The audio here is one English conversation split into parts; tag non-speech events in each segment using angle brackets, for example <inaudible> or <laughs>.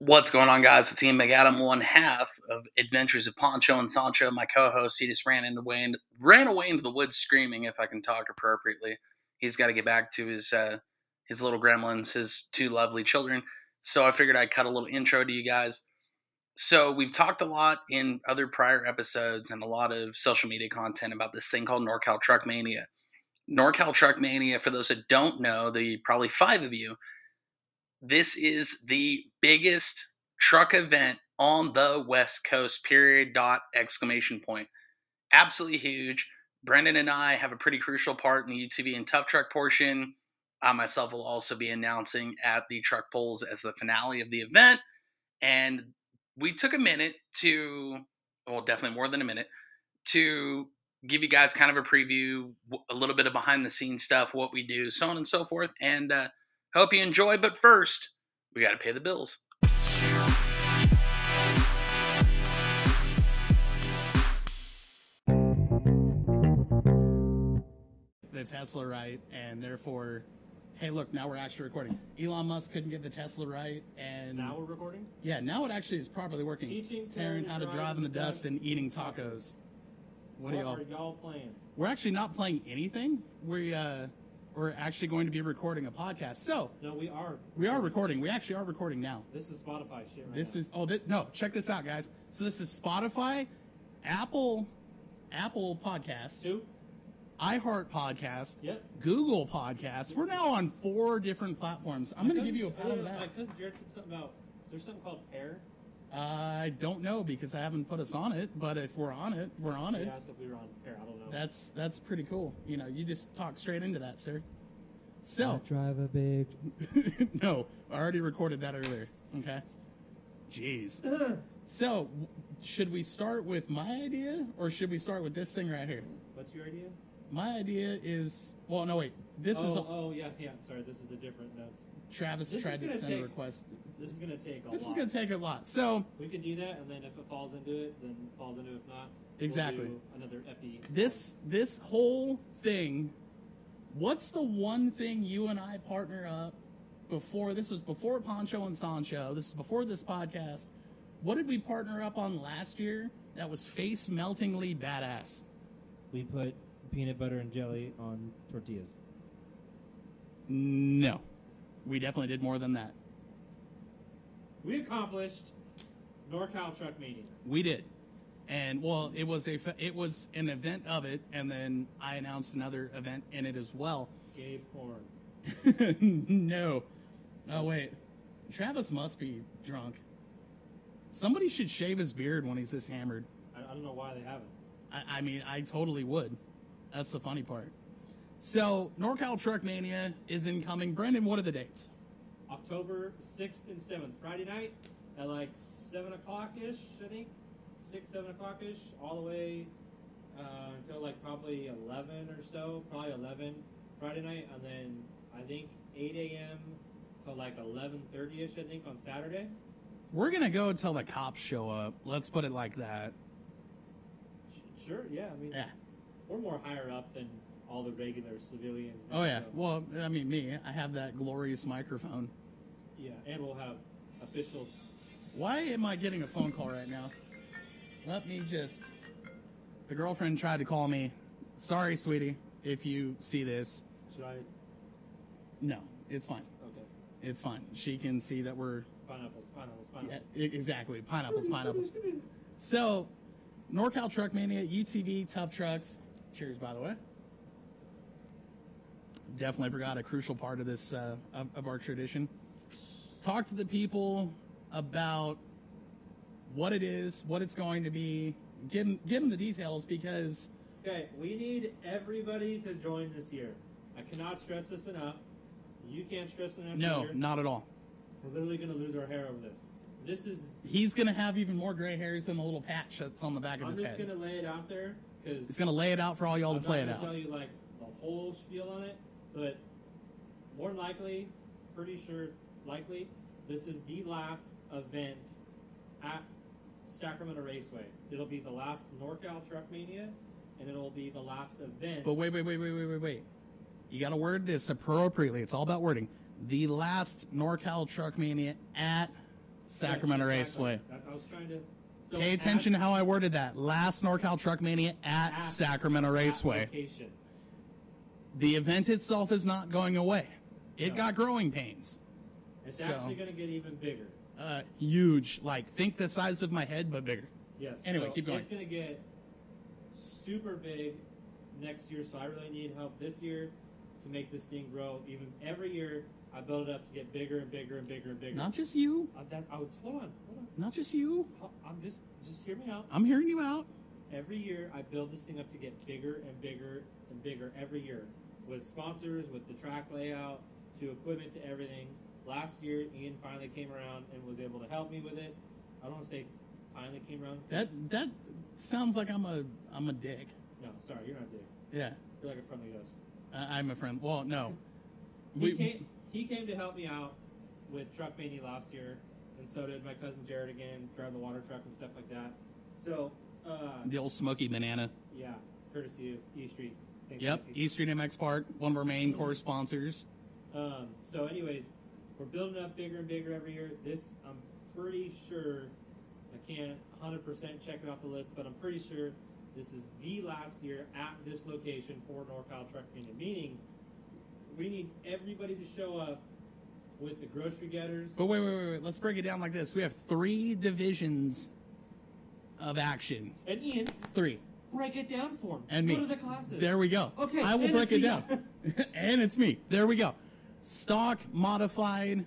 What's going on, guys? It's Ian McAdam, one half of Adventures of Pancho and Sancho. My co-host, he just ran into way into, ran away into the woods screaming. If I can talk appropriately, he's got to get back to his uh, his little gremlins, his two lovely children. So I figured I'd cut a little intro to you guys. So we've talked a lot in other prior episodes and a lot of social media content about this thing called NorCal Truck Mania. NorCal Truck Mania, for those that don't know, the probably five of you, this is the biggest truck event on the West Coast, period, dot, exclamation point. Absolutely huge. Brendan and I have a pretty crucial part in the UTV and tough truck portion. I myself will also be announcing at the truck polls as the finale of the event. And we took a minute to, well, definitely more than a minute, to give you guys kind of a preview, a little bit of behind the scenes stuff, what we do, so on and so forth. And uh, hope you enjoy. But first, we got to pay the bills. the Tesla right, and therefore, hey, look, now we're actually recording. Elon Musk couldn't get the Tesla right, and Now we're recording? yeah, now it actually is properly working. Teaching Tearing Terry how to drive drive in the the dust dust. and eating tacos. What do y'all? are y'all playing? We're actually not playing anything. We uh, we're actually going to be recording a podcast. So No, we are. we are recording. We actually are recording now. This is Spotify shit right This now. is oh thi- no, check this out, guys. So this is Spotify, Apple, Apple Podcasts, Two? iHeart Podcast, Yep. Google Podcasts. We're now on four different platforms. I'm going to give you a pat on My cousin Jared said something about. There's something called Pair. I don't know because I haven't put us on it, but if we're on it, we're on it. asked if we were on Pair. I don't know. That's that's pretty cool. You know, you just talk straight into that, sir. So I So drive a big. <laughs> no, I already recorded that earlier. Okay. Jeez. <clears throat> so, should we start with my idea or should we start with this thing right here? What's your idea? My idea is well, no wait. This oh, is oh yeah, yeah. Sorry, this is a different notes. Travis this tried to gonna send a request. This is gonna take a This lot. is going to take a lot. So, We can do that, and then if it falls into it, then falls into it. If not, we'll Exactly. do another epi. this this whole thing what's the one thing you and I partner up before this was before Pancho and Sancho this is before this podcast what did we partner up on last year that was face meltingly badass We put peanut butter and jelly on tortillas. no we definitely did more than that We accomplished NorCal Truck Meeting. we did and well it was a fe- it was an event of it and then I announced another event in it as well Gay porn. <laughs> no. Oh wait, Travis must be drunk. Somebody should shave his beard when he's this hammered. I, I don't know why they haven't. I, I mean, I totally would. That's the funny part. So, NorCal Truck Mania is incoming. Brendan, what are the dates? October 6th and 7th, Friday night at like 7 o'clock ish, I think. 6, 7 o'clock ish, all the way uh, until like probably 11 or so, probably 11 Friday night, and then I think 8 a.m. till like 11.30 ish, I think, on Saturday. We're gonna go until the cops show up. Let's put it like that. Sure, yeah, I mean, Yeah. We're more higher up than all the regular civilians. Oh yeah. so- Well, I mean, me. I have that glorious microphone. yeah, and we'll have official. Why am I getting a phone call right now? Let me just. The girlfriend tried to call me. Sorry, sweetie, if you see this. Should I? No, it's fine. Okay. It's fine. She can see that we're Pineapples, pineapples, pineapples. e- exactly pineapples, pineapples. So, NorCal Truck Mania, UTV, tough trucks. Cheers, by the way. Definitely forgot a crucial part of this uh, of, of our tradition. Talk to the people about what it is, what it's going to be. Give them, give them the details because Okay, we need everybody to join this year. I cannot stress this enough. You can't stress enough. no, either. not at all. We're literally going to lose our hair over this. This is. He's going to have even more gray hairs than the little patch that's on the back of his head. I'm just going to lay it out there He's going to lay it out for all y'all I'm to play not it out. tell you like the whole spiel on it, but more than likely, pretty sure, likely, this is the last event at Sacramento Raceway. It'll be the last NorCal Truck Mania, and it'll be the last event. But wait, wait, wait, wait, wait, wait, wait. You got to word this appropriately. It's all about wording. The last NorCal Truck Mania at Sacramento Yes, exactly. Raceway. That's, I was trying to. So Pay attention to how I worded that. Last NorCal Truck Mania at, Sacramento Raceway. The event itself is not going away. It No. got growing pains. It's So- actually going to get even bigger. Uh, huge. Like, think the size of my head, but bigger. Yes. Anyway, so keep going. It's going to get super big next year, so I really need help this year to make this thing grow. Even every year, I build it up to get bigger and bigger and bigger and bigger. Not just you. Uh, that, oh, hold on, hold on. Not just you. I'm just, just hear me out. I'm hearing you out. Every year, I build this thing up to get bigger and bigger and bigger every year, with sponsors, with the track layout, to equipment, to everything. Last year, Ian finally came around and was able to help me with it. I don't want to say finally came around. That that sounds like I'm a I'm a dick. no, sorry, you're not a Dick. Yeah, You're like a friendly ghost. I, I'm a friend. Well, no. He We, came. He came to help me out with Truck Mania last year, and so did my cousin Jared again, drive the water truck and stuff like that. So, uh, the old Smoky Banana. yeah, courtesy of E Street. Thanks, Yep, E East Street MX Park, one of our main core sponsors. Um, so, anyways, we're building up bigger and bigger every year. This, I'm pretty sure, I can't 100% check it off the list, but I'm pretty sure this is the last year at this location for NorCal Truck Mania. Meaning, we need everybody to show up with the grocery getters. But wait, wait, wait, wait. Let's break it down like this. We have three divisions of action. And Ian, Three. break it down for me. And me. What are the classes? There we go. Okay, I will break it down. <laughs> <laughs> and it's me. There we go. Stock, modified,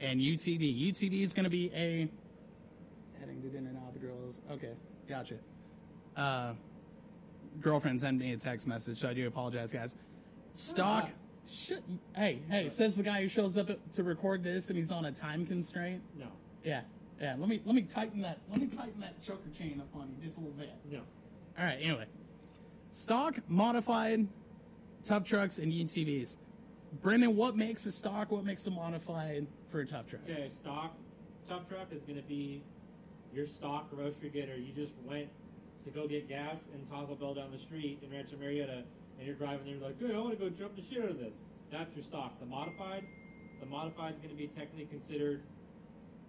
and UTV. UTV is going to be a. Heading to dinner now with the girls. Okay, gotcha. Uh, girlfriend sent me a text message, so I do apologize, guys. Stock. Shut, hey, hey, says the guy who shows up to record this and he's on a time constraint. No, Yeah, yeah. Let me let me tighten that. Let me tighten that choker chain up on you just a little bit. no. All right. Anyway, stock, modified, tough trucks, and UTVs. Brendan, what makes a stock? What makes a modified for a tough truck? Okay, stock tough truck is going to be your stock grocery getter. You just went to go get gas and Taco Bell down the street in Rancho Murieta, and you're driving there like, hey, I want to go jump the shit out of this. That's your stock. The modified, the modified is going to be technically considered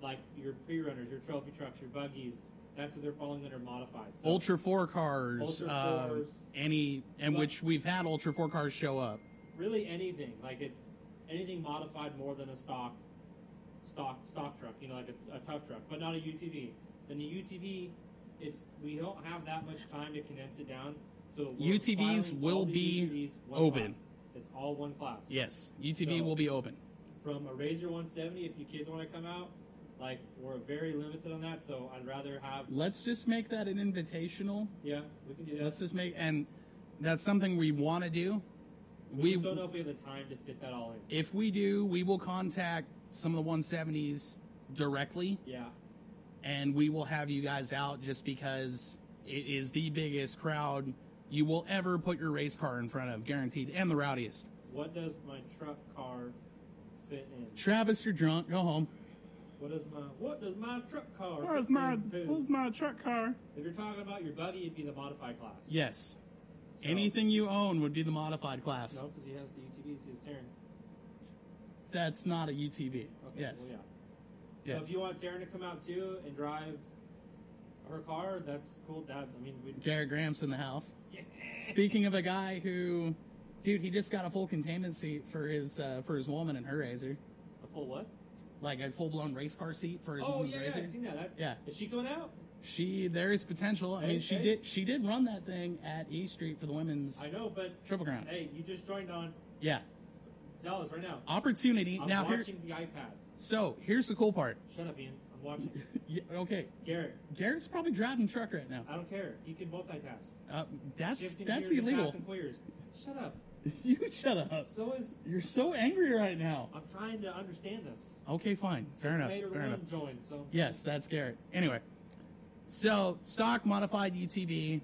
like your pre-runners, your trophy trucks, your buggies. That's what they're falling under modified. So Ultra four cars, Ultra uh, fours. any, and which we've had Ultra four cars show up. really anything like it's anything modified more than a stock stock stock truck you know like a, a tough truck but not a utv then the utv it's we don't have that much time to condense it down so UTVs will be UTVs open. class. it's all one class Yes, UTV So- will be open. from a razor 170 if you kids want to come out like we're very limited on that so i'd rather have Let's just make that an invitational. yeah we can do that Let's just make, and that's something we want to do. we, we just don't know if we have the time to fit that all in If we do, we will contact some of the 170s directly yeah and we will have you guys out just because it is the biggest crowd you will ever put your race car in front of, guaranteed, and the rowdiest. what does my truck car fit in Travis, you're drunk. Go home. What does my what does my truck car? Where's fit my into? Where's my truck car? If you're talking about your buggy, it'd be the modified class. Yes. So- Anything you own would be the modified class. No, because he has the UTVs. He has Taryn. That's not a UTV. Okay. yes. Well, yeah. Yes. So if you want Taryn to come out too and drive her car, that's cool. That I mean, we. Garrett Graham's in the house. <laughs> Yeah. Speaking of a guy who, dude, he just got a full containment seat for his uh, for his woman and her razor, A full what? like a full blown race car seat for his Oh woman's yeah, yeah, razor. I've seen that. that. Yeah. Is she coming out? She there is potential. I mean, she hey. did she did run that thing at E Street for the women's I know, but triple crown. hey, you just joined on. Yeah, Tell us right now. opportunity. I'm now here, watching the iPad. So here's the cool part. Shut up, Ian. I'm watching. <laughs> Yeah, okay, Garrett, Garrett's probably driving truck right now. I don't care. He can multitask. Uh, that's Shifting that's gears illegal. Shut up. <laughs> you shut up. So is You're so angry right now. I'm trying to understand this. Okay, fine, fair enough. Fair enough. joined, so Yes, that's Garrett. Anyway, so stock modified UTV,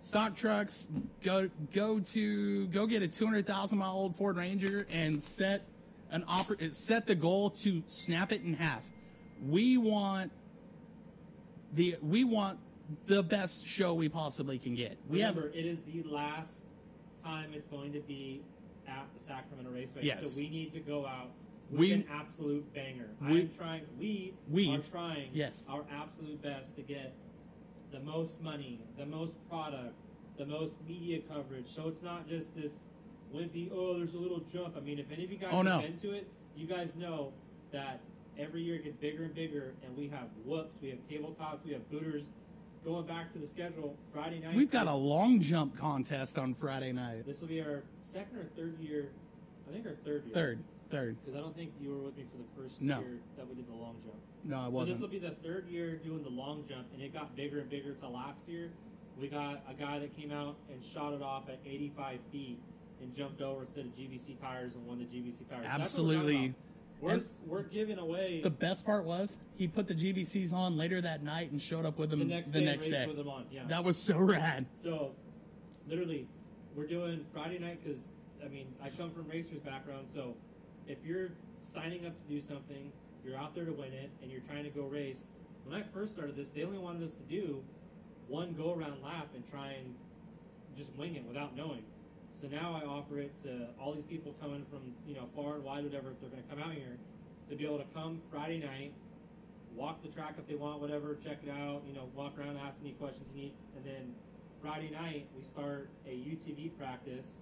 stock trucks. Go go to go get a two hundred thousand mile old Ford Ranger and set an oper- set the goal to snap it in half. We want the we want the best show we possibly can get. We have remember it is the last time it's going to be at the Sacramento Raceway. Yes. So we need to go out with We- an absolute banger. we- I'm trying. We, we- are trying. yes. our absolute best to get the most money, the most product, the most media coverage. So it's not just this wimpy. Oh, there's a little jump. I mean, if any of you guys Oh, have been to it, you guys know that every year it gets bigger and bigger, and we have whoops, we have tabletops, we have booters. Going back to the schedule, Friday night. We've got a long jump contest on Friday night. This will be our second or third year. I think our third year. Third, third. Because I don't think you were with me for the first No. year that we did the long jump. No, I wasn't. So this will be the third year doing the long jump, and it got bigger and bigger to last year. We got a guy that came out and shot it off at 85 feet and jumped over set of GBC tires and won the GBC tires. Absolutely. We're, And- we're giving away The best part was he put the GBCs on later that night and showed up with them the next the day. next day. with them on. Yeah. That was so rad. So, literally, we're doing Friday night because I mean I come from racers background. So, if you're signing up to do something, you're out there to win it, and you're trying to go race. When I first started this, they only wanted us to do one go around lap and try and just wing it without knowing. So now I offer it to all these people coming from you know far and wide, whatever. If they're going to come out here, to be able to come Friday night, walk the track if they want, whatever, check it out, you know, walk around, ask any questions you need, and then Friday night we start a UTV practice,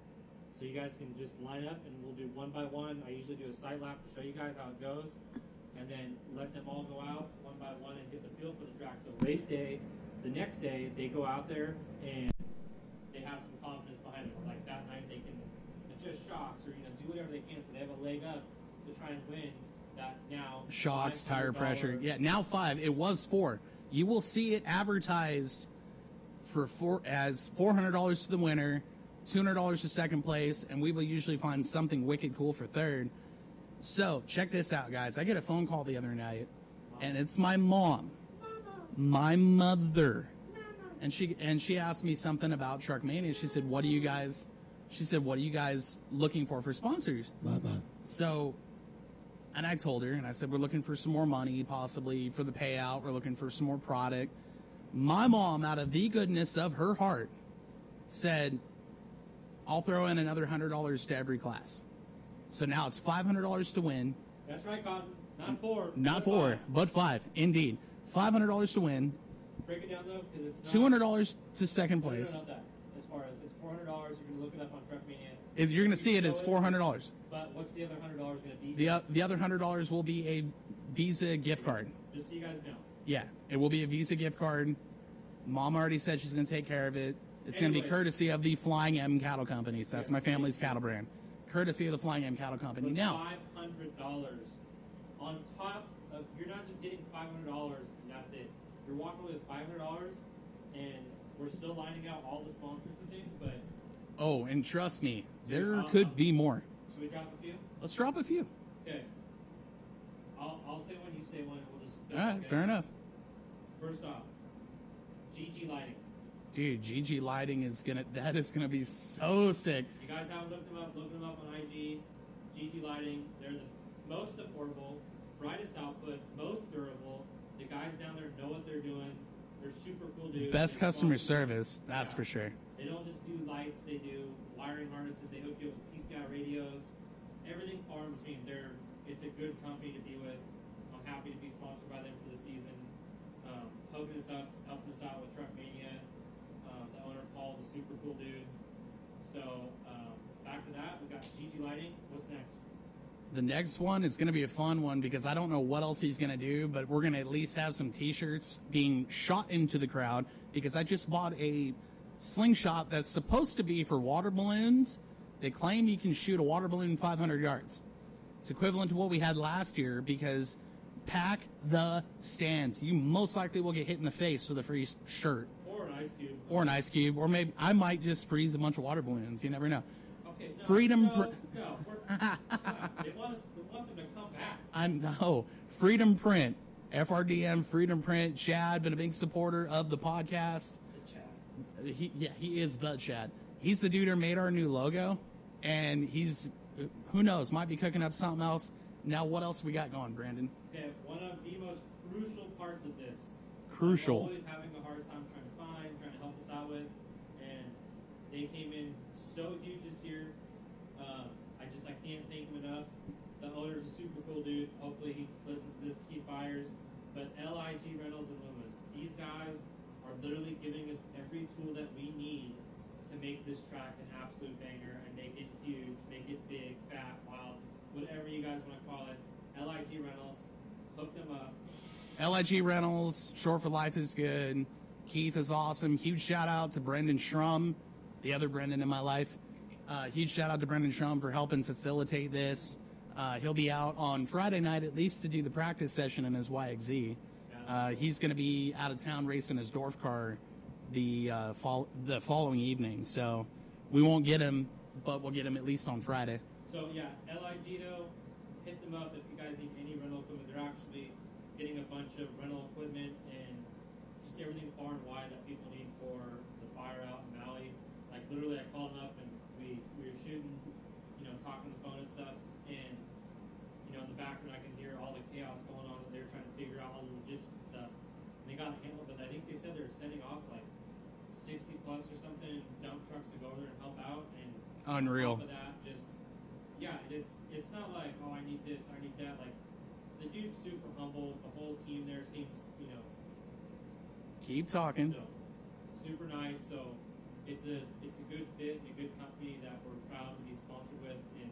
so you guys can just line up and we'll do one by one. I usually do a sight lap to show you guys how it goes, and then let them all go out one by one and get the feel for the track. So race day, the next day they go out there and they have some confidence behind it. Like that night they can adjust shocks or you know do whatever they can, so they have a leg up to try and win. That now Shocks, tire pressure. Yeah, now five. It was four. You will see it advertised for four as four hundred dollars to the winner, two hundred dollars to second place, and we will usually find something wicked cool for third. So check this out, guys. I get a phone call the other night, and it's my mom, my mother, and she and she asked me something about truck Truckmania. She said, "What do you guys?" She said, "What are you guys looking for for sponsors?" Bye-bye. So and I told her, and I said, we're looking for some more money, possibly for the payout. We're looking for some more product. My mom, out of the goodness of her heart, said, I'll throw in another $100 to every class. So now it's $500 to win. That's right, Cotton. Not four. Not but four, five. but five. Indeed. $500 to win, Break it down though, because it's not, $200 to second No, no, place. not that. As far as it's four hundred dollars, you're gonna look it up on Truckmania. If You're going to see it as $400. But what's the other hundred dollars gonna be? The, o- the other $100 will be a Visa gift card. Just so you guys know. Yeah, it will be a Visa gift card. Mom already said she's going to take care of it. It's going to be Anyway. courtesy of the Flying M Cattle Company. So that's my family's cattle brand. Courtesy of the Flying M Cattle Company. Now, five hundred dollars on top of you're not just getting five hundred dollars and that's it. You're walking away with five hundred dollars, and we're still lining out all the sponsors and things. But oh, and trust me, there Dude, could be more. should we drop a few? Let's drop a few. Okay. I'll, I'll say one. You say one. and We'll just. All right, okay? fair enough. First off, GG Lighting. Dude, GG Lighting is gonna. That is gonna be so sick. You guys haven't looked them up, look them up on IG. GG Lighting. They're the most affordable, brightest output, most durable. The guys down there know what they're doing. They're super cool dudes. Best customer service, that's Yeah. for sure. They don't just do lights. They do wiring harnesses. They hook you up with PCI radios. Everything far in between. They're it's a good company to be with. I'm happy to be sponsored by them for the season. Um, hooking us up, helping us out with Truckmania. Um, the owner Paul's a super cool dude. So um, back to that, we got GG Lighting. What's next? The next one is going to be a fun one because I don't know what else he's going to do, but we're going to at least have some T-shirts being shot into the crowd because I just bought a slingshot that's supposed to be for water balloons. They claim you can shoot a water balloon 500 yards. It's equivalent to what we had last year because pack the stands. You most likely will get hit in the face with a free shirt Or an ice cube. or an ice cube, or maybe I might just freeze a bunch of water balloons. You never know. Okay. No, Freedom No, pr- no. <laughs> We're, come on. They want us. They want them to come back. I know. Freedom Print, FRDM, Freedom Print. Chad, been a big supporter of the podcast. He, yeah, he is the Chad. He's the dude who made our new logo, and he's who knows might be cooking up something else. Now, what else we got going, Brandon? Okay, one of the most crucial parts of this. Crucial. Always having a hard time trying to find, trying to help us out with, and they came in so huge this year. Um, I just I can't thank them enough. the owner's a super cool dude. Hopefully he listens to this, Keith Byers. But LIG Rentals and Loomis, these guys are literally giving us every tool that we need to make this track an absolute banger and make it huge, make it big, fat, wild, whatever you guys want to call it. LIG Rentals, hook them up. LIG Rentals, Short for Life is good. Keith is awesome. Huge shout out to Brendan Schrum, the other Brendan in my life. Uh, huge shout out to Brendan Schrum for helping facilitate this. Uh, he'll be out on Friday night at least to do the practice session in his YXZ. Uh, he's going to be out of town racing his Dorf car the uh, fall, the following evening, so we won't get him, but we'll get him at least on Friday. So yeah, LIG though, hit them up if you guys need any rental equipment. They're actually getting a bunch of rental equipment and just everything far and wide that people need for the fire out in Maui. Like literally, I called them up and we we were shooting, you know, talking on the phone and stuff, and you know, in the background I can hear all the chaos going on. Trying to figure out all the logistics stuff. And they got handled, but I think they said they're sending off like 60 plus or something dump trucks to go over there and help out and Unreal. of that, just yeah, it's it's not like oh I need this, I need that. Like the dude's super humble. The whole team there seems you know Keep talking. so super nice. So it's a it's a good fit and a good company that we're proud to be sponsored with and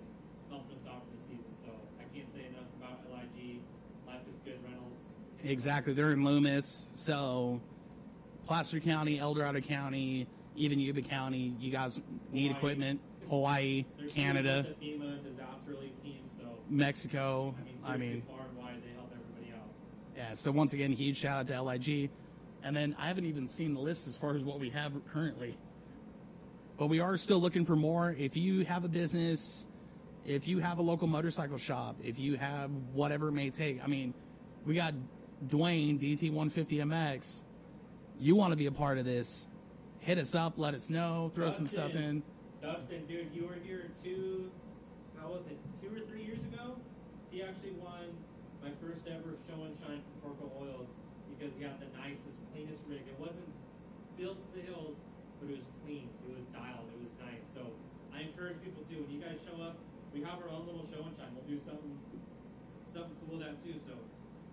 helping us out for the season. So I can't say enough about LIG. Life is good rentals. Exactly. They're in Loomis. So, Placer County, El Dorado County, even Yuba County, you guys need Hawaii. equipment. Hawaii, They're Canada, FEMA disaster relief team. So Mexico. I I mean, seriously, mean, far and wide they help everybody out. yeah. So, once again, huge shout out to LIG. And then I haven't even seen the list as far as what we have currently. But we are still looking for more. If you have a business, if you have a local motorcycle shop, if you have whatever it may take, I mean, we got Dwayne, DT150MX. You want to be a part of this, hit us up, let us know, throw some stuff in. Dustin, dude, you were here two, how was it, two or three years ago? He actually won my first ever show and shine from Torco Oils because he had the nicest, cleanest rig. It wasn't built to the hills, but it was clean. It was dialed. It was nice. So I encourage people too. When you guys show up, we have our own little show and shine. We'll do something, something cool with that too. So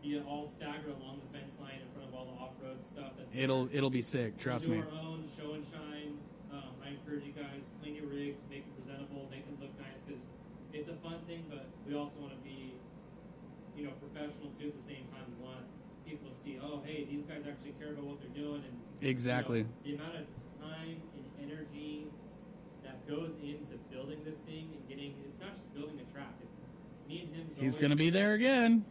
you all stagger along the fence line in front of all the off-road stuff. That's It'll it'll be sick, trust do me. our own show and shine. Um, I encourage you guys clean your rigs, make them presentable, make them look nice because it's a fun thing. But we also want to be, you know, professional too. At the same time, we want people to see, oh, hey, these guys actually care about what they're doing, and Exactly. you know, the amount of time and energy that goes into building this thing and getting. It's not just building a track. It's me and him. He's gonna be there again.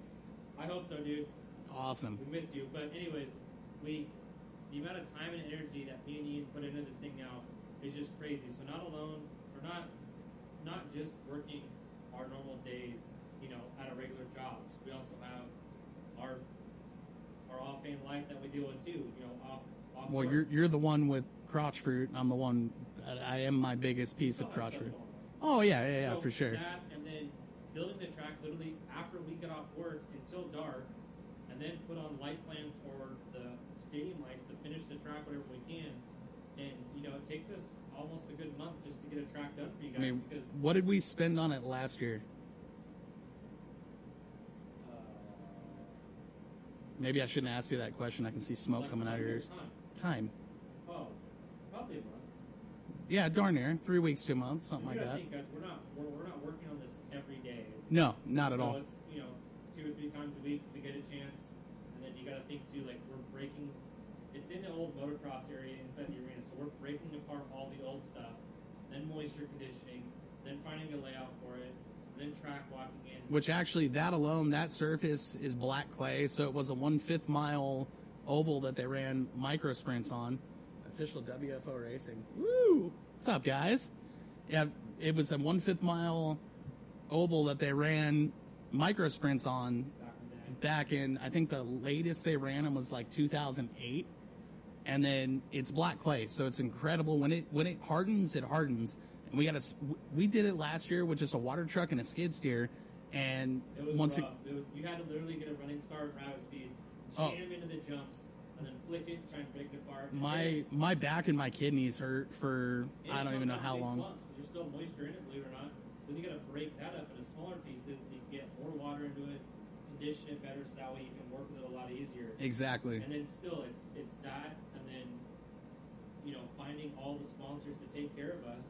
I hope so, dude. Awesome. We missed you, but anyways, we the amount of time and energy that me and Ian put into this thing now is just crazy. So not alone, or not not just working our normal days, you know, at our regular jobs. We also have our our off in life that we deal with too. You know, off off. Well, work. you're you're the one with crotch fruit. I'm the one. I am my biggest piece of crotch fruit. Oh yeah, yeah, yeah, So for sure. That and then building the track literally after we get off work dark, and then put on light plans for the stadium lights to finish the track whatever we can. And you know, it takes us almost a good month just to get a track done for you guys I mean, because what did we spend on it last year? uh, Maybe I shouldn't ask you that question. I can see smoke like coming out of your time. time. Oh, probably a month. Yeah, darn near three weeks two months, something you like that. think, guys, we're not we're, we're not working on this every day. It's, No, not at so all. It's you know two or three times a week if we get a chance, and then you got to think too like we're breaking. It's in the old motocross area inside the arena, so we're breaking apart all the old stuff, then moisture conditioning, then finding a layout for it, then track walking in. Which actually, that alone, that surface is black clay, so it was a one fifth mile oval that they ran micro sprints on. Official WFO racing. Woo! What's up, guys? Yeah, it was a one fifth mile oval that they ran micro sprints on back in back in I think the latest they ran them was like 2008 and then it's black clay so it's incredible when it when it hardens it hardens and we got a we did it last year with just a water truck and a skid steer and It was once rough. It was, you had to literally get a running start, at rapid speed, Oh. jam into the jumps, and then flick it, try and break it apart. my my back and my kidneys hurt for and I don't even know how long clumps there's still moisture in it, believe it or not. So then you got to break that up into smaller pieces so you can get more water into it, condition it better, so that way you can work with it a lot easier. Exactly. And then still, it's it's that, you know finding all the sponsors to take care of us,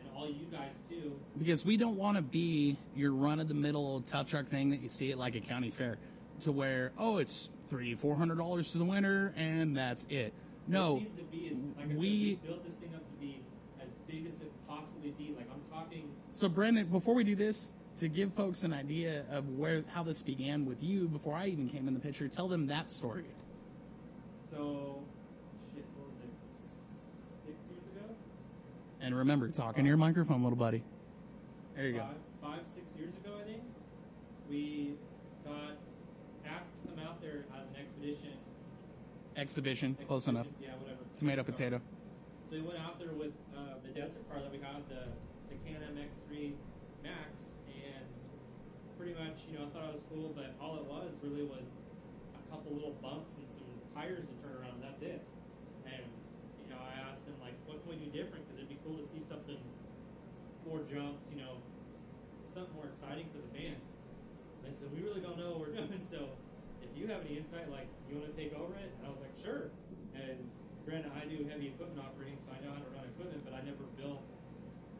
and all you guys too. Because we don't want to be your run of the middle tough truck thing that you see at like a county fair, to where oh it's three four hundred dollars to the winner and that's it. No, needs to be is, like I said, we- we built this thing up to be as big as it possibly be. Like I'm talking. So, Brandon, before we do this, to give folks an idea of where how this began with you, before I even came in the picture, tell them that story. So, And remember, talk in your microphone, little buddy. There you go. five, five, six years ago, I think. We got asked to come out there as an expedition. Exhibition, close enough. Yeah, whatever. Tomato, potato. So we went out there with uh, the desert car that we got, the the Can-Am X3 Max, and pretty much, you know, I thought it was cool, but all it was really was a couple little bumps and some tires to turn around. And that's it. And you know, I asked him like, what can we do different? Because it'd be cool to see something more jumps, you know, something more exciting for the fans. They said, we really don't know what we're <laughs> doing, so if you have any insight, like, you want to take over it? And I was like, sure. And granted, I do heavy equipment operating, so I know how to run equipment, but I never built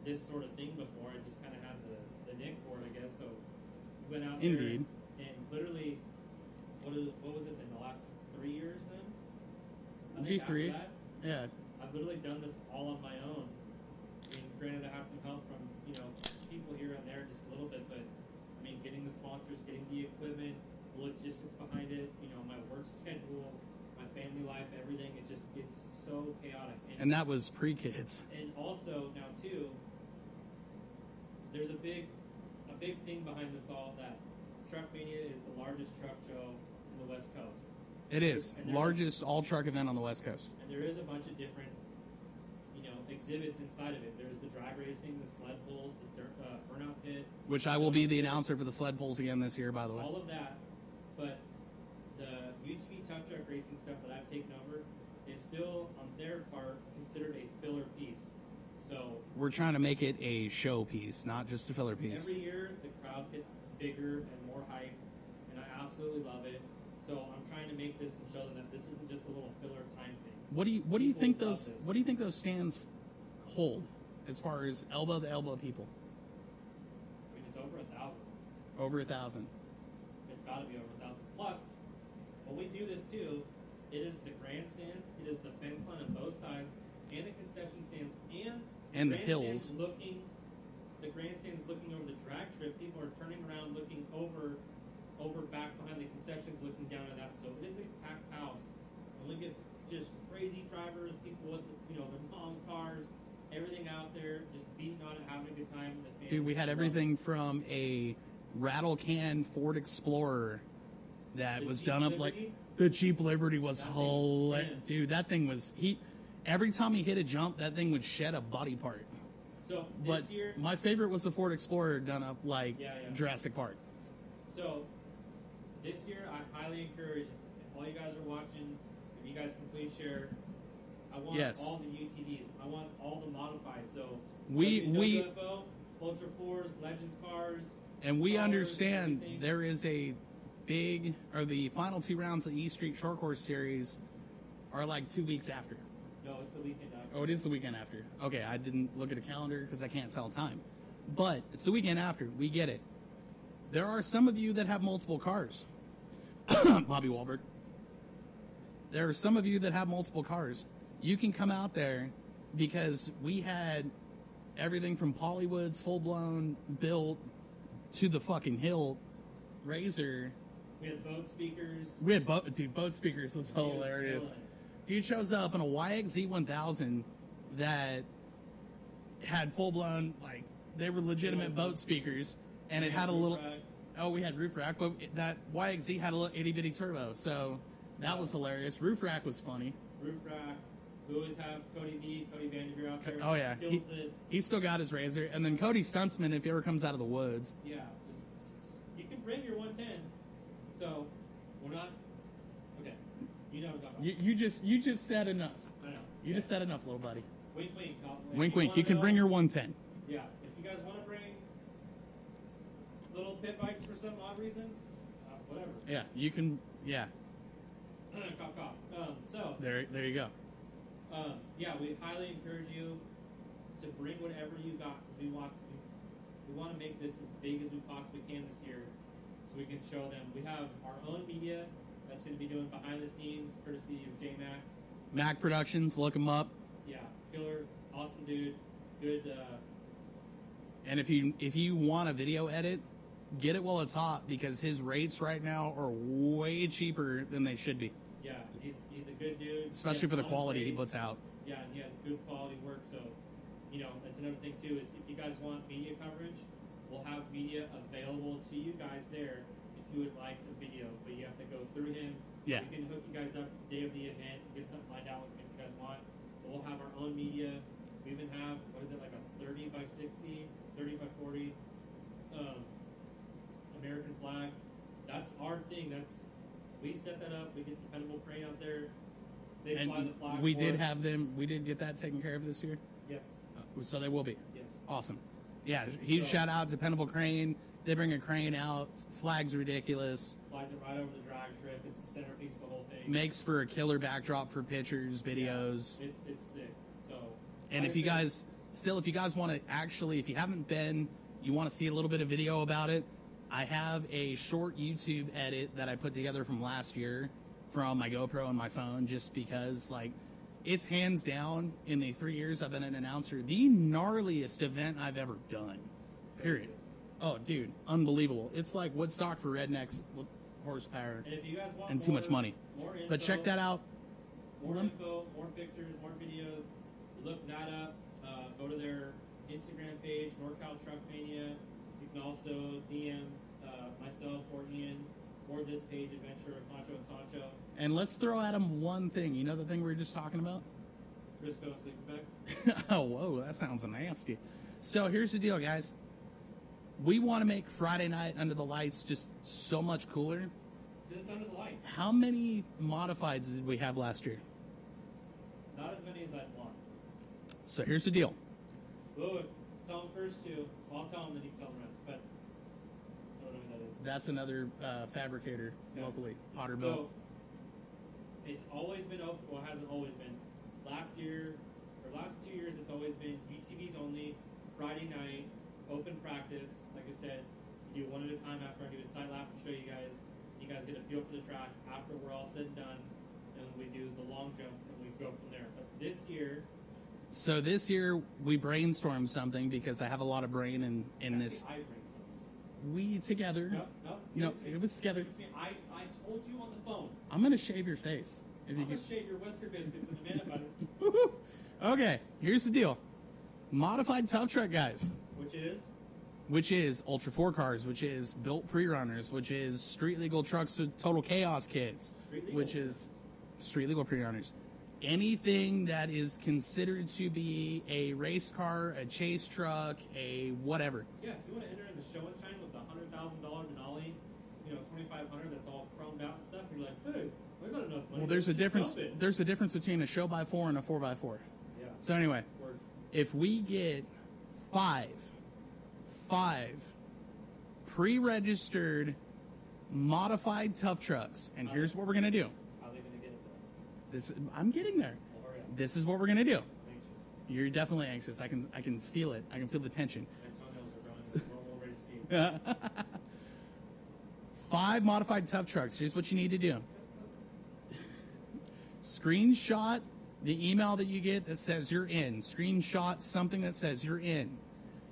this sort of thing before. I just kind of had the, the nick for it, I guess. So we went out Indeed. there and literally, what, is, what was it in the last three years then? I think that, Yeah. I've literally done this all on my own. Granted, I have some help from you know people here and there, just a little bit, but I mean, getting the sponsors, getting the equipment, logistics behind it, you know, my work schedule, my family life, everything. It just gets so chaotic. And that was pre kids. and also now too, there's a big, a big thing behind this all that Truckmania is the largest truck show in the West Coast. It is. Largest all truck event on the West Coast. And there is a bunch of different, exhibits inside of it. There's the drag racing, the sled pulls, the dirt, uh, burnout pit, Which I will be the announcer for the sled pulls again this year, by the way. all of that. But the UTV tough truck racing stuff that I've taken over is still, on their part, considered a filler piece. So We're trying to make it a show piece, not just a filler piece. every year the crowds get bigger and more hype, and I absolutely love it. So I'm trying to make this and show them that this isn't just a little filler time thing. What do you What do you People think those this. What do you think those stands hold as far as elbow to elbow people? I mean, it's over a thousand. Over a thousand. It's got to be over a thousand. Plus, when we do this too, it is the grandstands, it is the fence line on both sides, and the concession stands, and And the hills. Looking, the grandstands looking over the drag strip. People are turning around, looking over, over back behind the concessions, looking down at that. So it is a packed house, and we get just crazy drivers, people with you know their mom's cars, everything out there, just beating on it, having a good time. The fans Dude, we had everything from a rattle can Ford Explorer that The was Jeep done up like the Jeep Liberty was thing- Dude, that thing was he. Every time he hit a jump, that thing would shed a body part. So this But year, my favorite was the Ford Explorer done up like Yeah, yeah. Jurassic Park. So, this year, I highly encourage, if all you guys are watching, if you guys can please share, I want Yes. all the UTVs. I want all the modified. So, We- we- WFO, Ultra Fours, Legends cars. And we Cars, understand everything. there is a big, or the final two rounds of the East Street Short Course Series are like two weeks after. No, it's the weekend after. Oh, it is the weekend after. Okay, I didn't look at a calendar because I can't tell time. But it's the weekend after. We get it. There are some of you that have multiple cars. <coughs> Bobby Wahlberg. There are some of you that have multiple cars. You can come out there because we had everything from Pollywoods, full blown, built to the fucking hill, Razor. We had boat speakers. We had boat, dude, boat speakers was hilarious. Dude shows up in a YXZ 1000 that had full blown like they were legitimate boat speakers, and it had a little. rack. Oh, we had roof rack, but that YXZ had a little itty bitty turbo, so that was hilarious. Roof rack was funny. Roof rack. We always have Cody V, Cody Vanderveer out there. Oh yeah, he, it. he still got his razor, and then Cody Stuntsman if he ever comes out of the woods. Yeah, just, just- you can bring your 110. So we're not. Okay, you know what I'm talking about. You, you just you just said enough. I know. You just said enough, little buddy. Wink, wink. If Wink, wink. You can bring your 110. Yeah, if you guys want to bring little pit bikes for some odd reason, uh, whatever. Yeah, you can. Yeah, <clears throat> cough, cough. Um, so, there, there you go. Um, yeah, we highly encourage you to bring whatever you got because we want we, we want to make this as big as we possibly can this year, so we can show them. We have our own media that's going to be doing behind the scenes, courtesy of J Mac. Mac Productions, look them up. Yeah, killer, awesome dude, good. Uh, And if you if you want a video edit, get it while it's hot because his rates right now are way cheaper than they should be, yeah, he's he's a good dude, especially for the quality he puts out. Yeah, and he has good quality work. So, you know, that's another thing too. Is if you guys want media coverage, we'll have media available to you guys there if you would like a video. But you have to go through him. Yeah. We can hook you guys up the day of the event, get something lined out if you guys want. But we'll have our own media. We even have what is it like a 30 by 60, 30 by 40 um, American flag. That's our thing. That's we set that up. We get dependable crane out there. They fly And the flag. we for did us. have them. We did get that taken care of this year, Yes. Uh, so they will be Yes. awesome. Yeah, huge So- shout out to dependable crane. They bring a crane out. Flag's ridiculous. Flies it right over the drag strip. It's the centerpiece of the whole thing. Makes for a killer backdrop for pictures, videos. It's it's sick. So. And like if I you said, guys still, if you guys want to actually, if you haven't been, you want to see a little bit of video about it, I have a short YouTube edit that I put together from last year from my GoPro and my phone, just because like it's hands down in the three years I've been an announcer the gnarliest event I've ever done. Period. Oh, dude, unbelievable! It's like Woodstock for rednecks with horsepower And if you guys want and too more- much money. info, But check that out. More Lem- info, more pictures, more videos. Look that up. Uh, go to their Instagram page, NorCal Truck Mania. You can also DM uh, myself or Ian or this page, Adventure of Pancho and Sancho, And let's throw at them one thing. You know the thing we were just talking about? Crisco and Sleepbags. <laughs> oh, whoa, that sounds nasty. So here's the deal, guys. We want to make Friday night under the lights just so much cooler. Is under the lights. How many modifieds did we have last year? Not as many as I'd want. So here's the deal. Whoa, tell them first two. I'll tell them, then you can tell the rest. But I don't know who that is. That's another uh, fabricator Yeah. locally, Potterville. So it's always been open. Well, it hasn't always been. Last year or last two years, it's always been UTVs only. Friday night, open practice. Like I said, you do one at a time. After I do a side lap and show you guys, you guys get a feel for the track. After we're all said and done, then we do the long jump and we go from there. But this year, so this year we brainstormed something because I have a lot of brain in in this. actually, I bring some. We together. No, no, No, it's it was together. It's. I, I told you on the phone. I'm gonna shave your face if I'm you gonna shave your whisker biscuits in a minute, buddy. <laughs> okay, here's the deal. Modified tough truck guys. Which is which is Ultra 4 cars, which is built pre runners, which is street legal trucks with total chaos kits, which is street legal pre runners. Anything that is considered to be a race car, a chase truck, a whatever. Yeah, if you want to enter in the show and shine with the hundred thousand dollar Denali, you know, twenty five hundred that's all chromed out and stuff, you're like, enough money. Well, there's a difference. There's a difference between a show by four and a four by four. Yeah, So anyway, if we get five, five pre-registered modified tough trucks, and here's what we're gonna do. How are they gonna get it? This I'm getting there. Oh, Hurry up. This is what we're gonna do. Anxious. You're definitely anxious. I can I can feel it. I can feel the tension. My toenails. We're all ready. Five modified tough trucks. Here's what you need to do. Screenshot the email that you get that says you're in. Screenshot something that says you're in.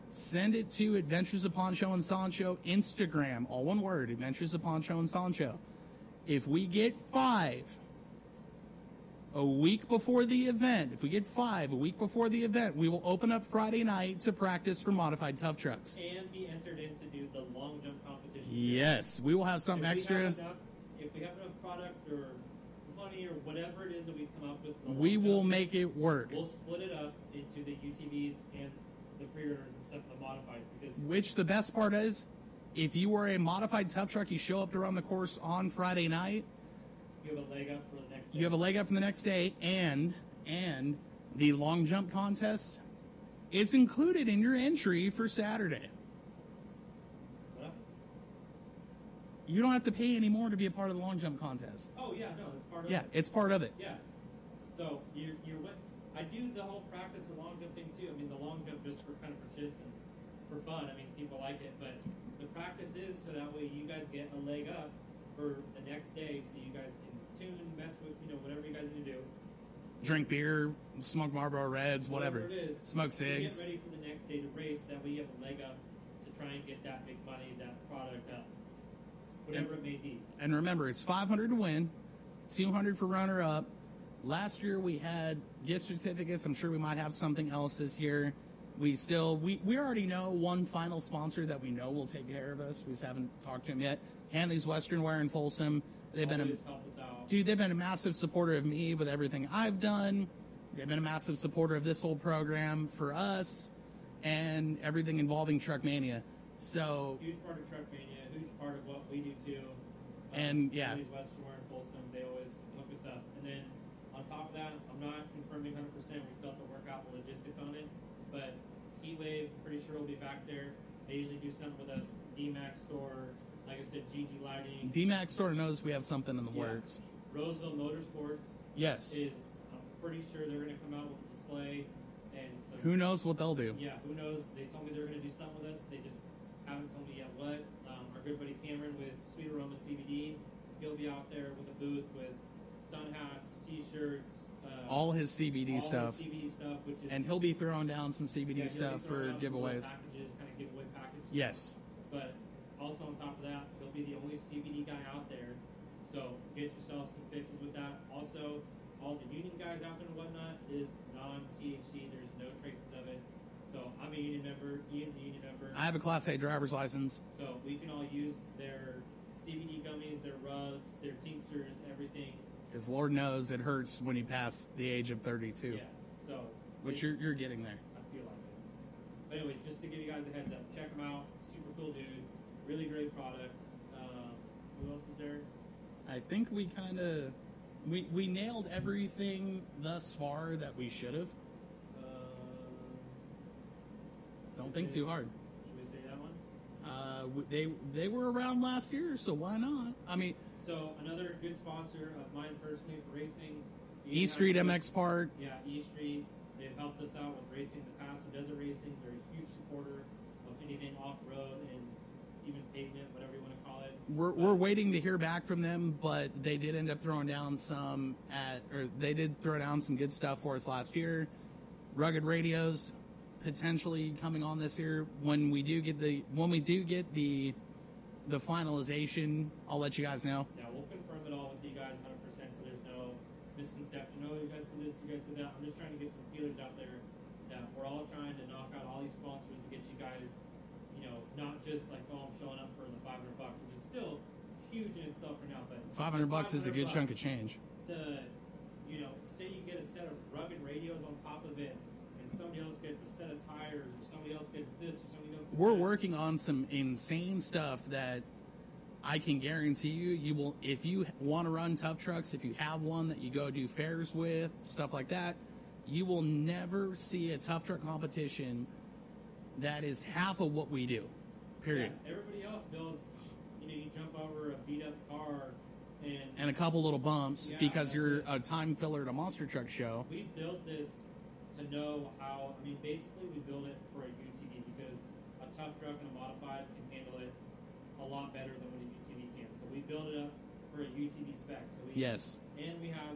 Send it to Adventures of Pancho and Sancho Instagram, all one word, Adventures of Pancho and Sancho. If we get five a week before the event, if we get five a week before the event, we will open up Friday night to practice for modified tough trucks. And be entered in to do the long jump competition. Yes, we will have something extra. Have enough, if we have enough product or money or whatever it is that we come up with, We will jump, make it work. We'll split it up into the UTVs and the pre-orders and stuff, the modified, because Which the best part is, if you were a modified tough truck, you show up to run the course on Friday night, you have a leg up for the next. you have a leg up from the next day, and and the long jump contest is included in your entry for Saturday. What you don't have to pay any more to be a part of the long jump contest. Oh yeah, no, part of Yeah, it. it's part of it. Yeah. So you're you're with. I do the whole practice of long jump thing too. I mean, the long jump just for kind of for shits and for fun. I mean, people like it, but the practice is so that way you guys get a leg up for the next day, so you guys can tune, mess with, you know, whatever you guys need to do. Drink beer, smoke Marlboro Reds, whatever. it is. Smoke cigs. Get ready for the next day to race. That way you have a leg up to try and get that big money, that product up, whatever it may be. And remember, it's 500 to win, 200 for runner up. Last year we had gift certificates. I'm sure we might have something else this year. We still we, we already know one final sponsor that we know will take care of us. We just haven't talked to him yet. Hanley's Western Wear in Folsom. They've been a, Always help us out. dude. They've been a massive supporter of me with everything I've done. They've been a massive supporter of this whole program for us and everything involving Truckmania. So huge part of Truckmania, huge part of what we do too. Um, And, yeah. Phillies Westmore and Folsom, they always hook us up. And then on top of that, I'm not confirming 100%. We still have to work out the logistics on it. But Heatwave, pretty sure will be back there. They usually do something with us. DMAX store, like I said, GG Lighting. DMAX store knows we have something in the Yeah. works. Roseville Motorsports Yes. is, I'm pretty sure they're going to come out with a display. And some, Who knows what they'll do? Yeah, who knows? They told me they were going to do something with us. They just haven't told me yet what. Um, our good buddy Cameron with Sweet Aroma CBD, he'll be out there with a booth with sun hats, t-shirts, uh, All his CBD all stuff. his CBD stuff, which is And he'll be throwing down some CBD he'll stuff for throwing out some little giveaways. Packages, kind of giveaway package. Yes. But also on top of that, he'll be the only CBD guy out there. So get yourself some fixes with that. Also, all the union guys out there and whatnot is non-THC. There's no traces of it. So I'm a union member. Ian's a union member. I have a Class A driver's license. So we can all use their CBD gummies, their rubs, their everything. Because Lord knows it hurts when you pass the age of 32. Yeah. So it's- you're, you're getting there. I feel like it. But anyways, just to give you guys a heads up, check him out. Super cool dude. Really great product. Um, who else is there? I think we kind of we, we nailed everything thus far that we should have. Uh, Don't think too hard. should we say that one? Uh, they they were around last year, so why not? I mean, So another good sponsor of mine personally for racing. E Street MX Park. Yeah, E Street. They've helped us out with racing in the past with desert racing. They're a huge supporter of anything off road and even pavement, whatever you want to call it. We're, we're waiting to hear back from them, but they did end up throwing down some at, or they did throw down some good stuff for us last year. Rugged radios potentially coming on this year when we do get the when we do get the the finalization. I'll let you guys know. Yeah, we'll confirm it all with you guys 100% so there's no misconception. Oh, you guys did this, you guys did that. I'm just trying to get some feelers out there that we're all trying to knock out all these sponsors to get you guys, you know, not just like, oh, I'm showing up for the 500 bucks, which is still huge in itself for now, but Five hundred bucks is a good 500 chunk of change. The, you know, say you get a set of rugged radios on top of it, and somebody else gets a set of tires, or somebody else gets this, or somebody else gets We're working on some insane stuff that I can guarantee you you will if you want to run tough trucks, if you have one that you go do fairs with, stuff like that, you will never see a tough truck competition that is half of what we do. Period. Yeah, everybody else builds, you know, you jump over a beat up car, and And a couple little bumps Yeah, because you're a time filler at a monster truck show. we built this to know how. I mean, basically, we build it for a UTV because a tough truck and a modified can handle it a lot better than what a UTV can. So we built it up for a UTV spec. So we Yes. and we have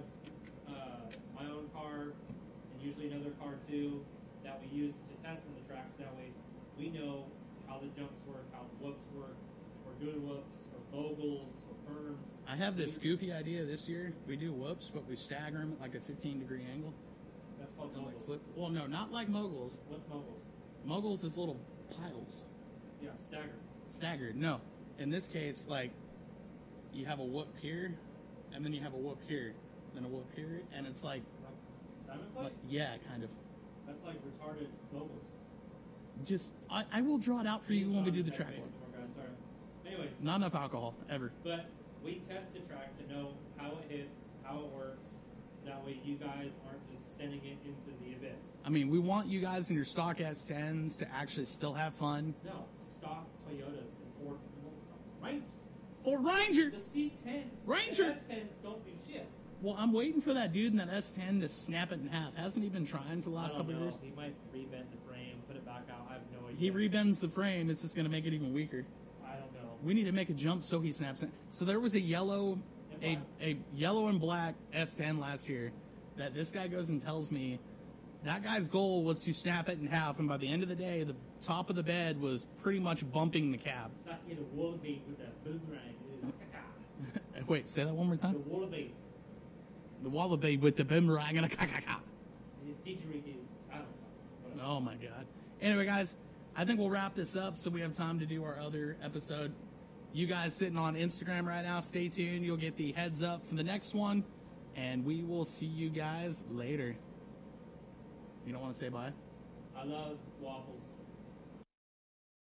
uh, my own car and usually another car too that we use to test in the tracks. That way, we know how the jumps work, how the whoops work, if we're whoops or moguls or berms. I have this goofy idea this year. We do whoops, but we stagger them at like a 15 degree angle. That's called And like flip. Well, no, not like moguls. What's moguls? Moguls is little piles. Yeah, stagger. Staggered. No. In this case, like you have a whoop here, and then you have a whoop here, then a whoop here, and it's like, Like diamond plate? like yeah, kind of. That's like retarded moguls. Just I, I will draw it out for you when we do the track Okay, work. some more guys, Sorry. Anyways, Not enough alcohol ever. but we test the track to know how it hits, how it works. Way, you guys aren't just sending it into the abyss. I mean, we want you guys in your stock S10s to actually still have fun. No, stock Toyotas and Ford Rangers. for Ranger. The C10s, Ranger. the S10s don't do shit. Well, I'm waiting for that dude in that S10 to snap it in half. Hasn't he been trying for the last couple know. years? He might rebend the frame, put it back out. I have no idea. He rebends the frame. It's just going to make it even weaker. I don't know. We need to make a jump so he snaps it. So there was a yellow, a, a yellow and black S10 last year that this guy goes and tells me that guy's goal was to snap it in half, and by the end of the day, the top of the bed was pretty much bumping the cab. It's like hit a wallaby with a boomerang. Wait, say that one more the time. wallaby. The wallaby with the boomerang and a caca. His didgeridoo. I don't know. Whatever. Oh my god. Anyway, guys, I think we'll wrap this up so we have time to do our other episode. You guys sitting on Instagram right now, stay tuned. You'll get the heads up for the next one, and we will see you guys later. You don't want to say bye? I love waffles.